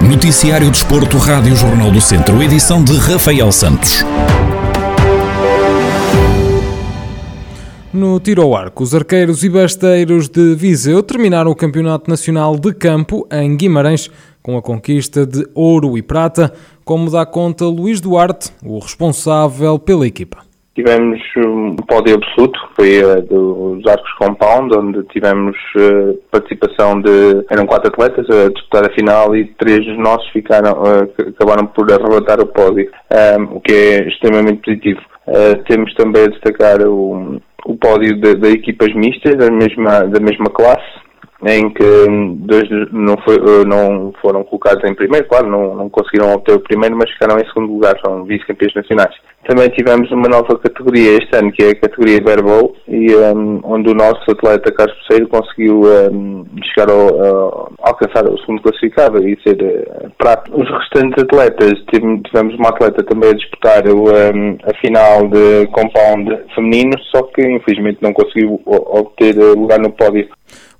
Noticiário Desporto, Rádio Jornal do Centro, edição de Rafael Santos. No tiro ao arco, os arqueiros e basteiros de Viseu terminaram o Campeonato Nacional de Campo em Guimarães com a conquista de ouro e prata, como dá conta Luís Duarte, o responsável pela equipa. Tivemos um pódio absoluto, foi uh, dos Arcos Compound, onde tivemos uh, participação de. eram quatro atletas a disputar a final e três dos nossos ficaram, uh, acabaram por arrebatar o pódio, um, o que é extremamente positivo. temos também a destacar o, o pódio de equipas mistas da mesma, da mesma classe, em que dois não, foi, eh, não foram colocados em primeiro, claro, não, não conseguiram obter o primeiro, mas ficaram em segundo lugar, são vice-campeões nacionais. Também tivemos uma nova categoria este ano, que é a categoria Verbal, e um, onde o nosso atleta Carlos Peseiro conseguiu um, chegar ao, alcançar o segundo classificado e ser uh, prato. Os restantes atletas, tivemos uma atleta também a disputar o, um, a final de compound feminino, só que infelizmente não conseguiu obter lugar no pódio.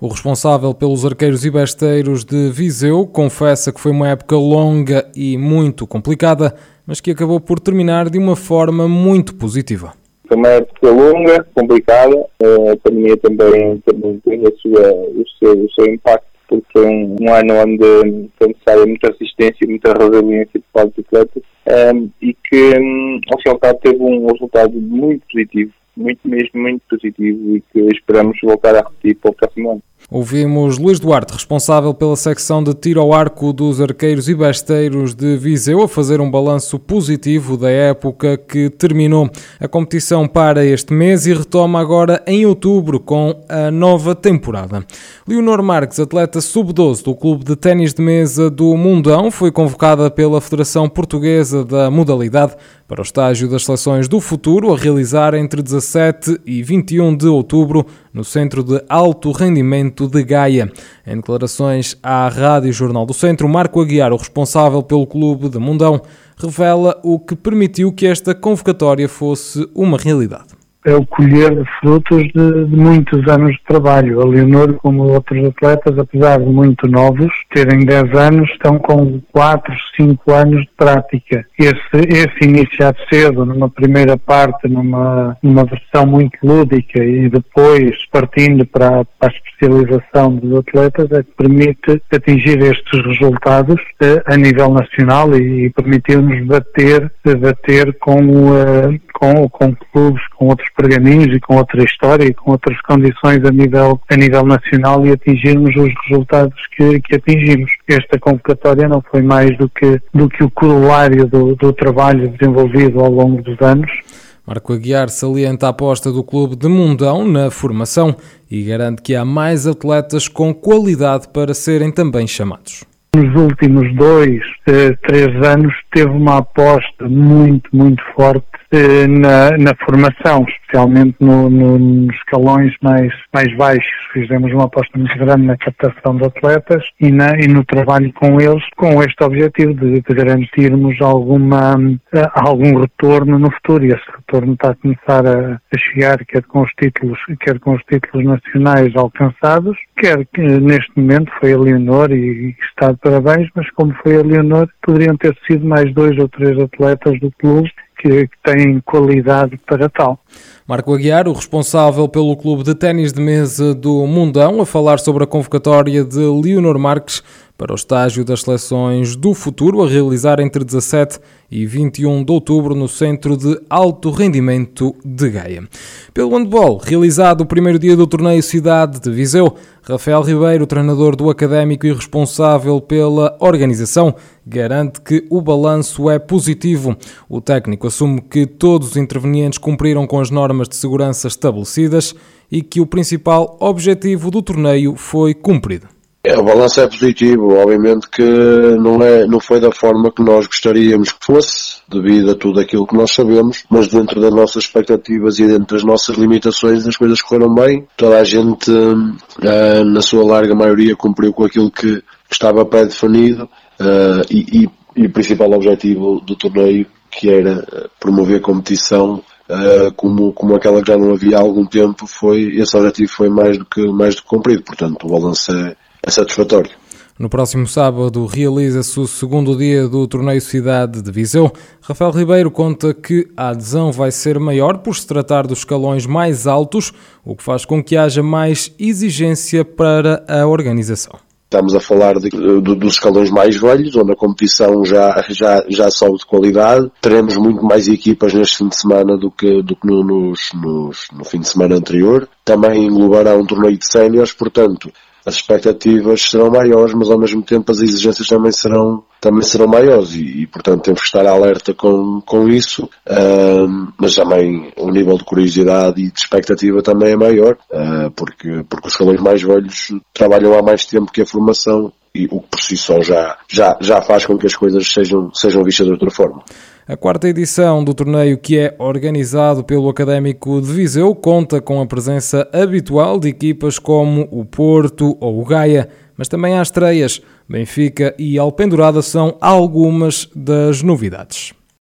O responsável pelos arqueiros e besteiros de Viseu confessa que foi uma época longa e muito complicada, mas que acabou por terminar de uma forma muito positiva. Foi uma época longa, complicada, a pandemia também, também tem a sua, o, seu, o seu impacto, porque foi um, um ano onde foi necessária muita resistência, muita resiliência por parte dos atletas, um, e que, um, ao fim e ao cabo, teve um resultado muito positivo, muito mesmo, muito positivo, e que esperamos voltar a repetir para o próximo ano. Ouvimos Luís Duarte, responsável pela secção de tiro ao arco dos arqueiros e besteiros de Viseu, a fazer um balanço positivo da época que terminou. A competição para este mês e retoma agora em outubro com a nova temporada. Leonor Marques, atleta sub-12 do Clube de Ténis de Mesa do Mundão, foi convocada pela Federação Portuguesa da modalidade para o estágio das seleções do futuro a realizar entre 17 e 21 de outubro no Centro de Alto Rendimento de Gaia. Em declarações à Rádio Jornal do Centro, Marco Aguiar, o responsável pelo clube de Mundão, revela o que permitiu que esta convocatória fosse uma realidade é o colher frutos de, de, muitos anos de trabalho. A Leonor, como outros atletas, apesar de muito novos, terem 10 anos, estão com 4, 5 anos de prática. Esse, esse iniciar cedo, numa primeira parte, numa, numa versão muito lúdica e depois partindo para, para a especialização dos atletas, é que permite atingir estes resultados eh, a nível nacional e, e permitiu-nos bater, bater com, uh, com, com clubes, com outros pergaminhos e com outra história e com outras condições a nível, a nível nacional e atingirmos os resultados que, que atingimos. Esta convocatória não foi mais do que, do que o corolário do, do trabalho desenvolvido ao longo dos anos. Marco Aguiar salienta a aposta do clube de Mundão na formação e garante que há mais atletas com qualidade para serem também chamados nos últimos dois, eh, três anos teve uma aposta muito, muito forte na, na formação, especialmente no, no, nos escalões mais, mais baixos. Fizemos uma aposta muito grande na captação de atletas e, na, e no trabalho com eles, com este objetivo de, de garantirmos alguma, uh, algum retorno no futuro. E esse retorno está a começar a, a, chegar, quer com os títulos, quer com os títulos nacionais alcançados, quer que neste momento foi a Leonor e, e está de parabéns, mas como foi a Leonor, poderiam ter sido mais dois ou três atletas do clube que, têm qualidade para tal. Marco Aguiar, o responsável pelo clube de ténis de mesa do Mundão, a falar sobre a convocatória de Leonor Marques para o estágio das seleções do futuro a realizar entre 17 e 21 de outubro no Centro de Alto Rendimento de Gaia. Pelo handball, realizado o primeiro dia do torneio Cidade de Viseu, Rafael Ribeiro, treinador do Académico e responsável pela organização, garante que o balanço é positivo. O técnico assume que todos os intervenientes cumpriram com as normas de segurança estabelecidas e que o principal objetivo do torneio foi cumprido. É, o balanço é positivo, obviamente que não, é, não foi da forma que nós gostaríamos que fosse, devido a tudo aquilo que nós sabemos, mas dentro das nossas expectativas e dentro das nossas limitações as coisas correram bem. Toda a gente, uh, na sua larga maioria, cumpriu com aquilo que estava pré-definido uh, e, e, e o principal objetivo do torneio, que era promover competição uh, como, como aquela que já não havia há algum tempo, foi, esse objetivo foi mais do que, mais do que cumprido. Portanto, o balanço é, é satisfatório. No próximo sábado realiza-se o segundo dia do torneio Cidade de Viseu. Rafael Ribeiro conta que a adesão vai ser maior por se tratar dos escalões mais altos, o que faz com que haja mais exigência para a organização. Estamos a falar de, de, dos escalões mais velhos, onde a competição já, já, já sobe de qualidade. Teremos muito mais equipas neste fim de semana do que, do que no, nos, nos, no fim de semana anterior. Também englobará um torneio de séniores, portanto, as expectativas serão maiores, mas ao mesmo tempo as exigências também serão, também serão maiores e, e portanto temos que estar alerta com, com isso, uh, mas também o nível de curiosidade e de expectativa também é maior, uh, porque, porque os escalões mais velhos trabalham há mais tempo que a formação e o que por si só já, já, já faz com que as coisas sejam, sejam vistas de outra forma. A quarta edição do torneio, que é organizado pelo Académico de Viseu, conta com a presença habitual de equipas como o Porto ou o Gaia, mas também há estreias. Benfica e Alpendurada são algumas das novidades.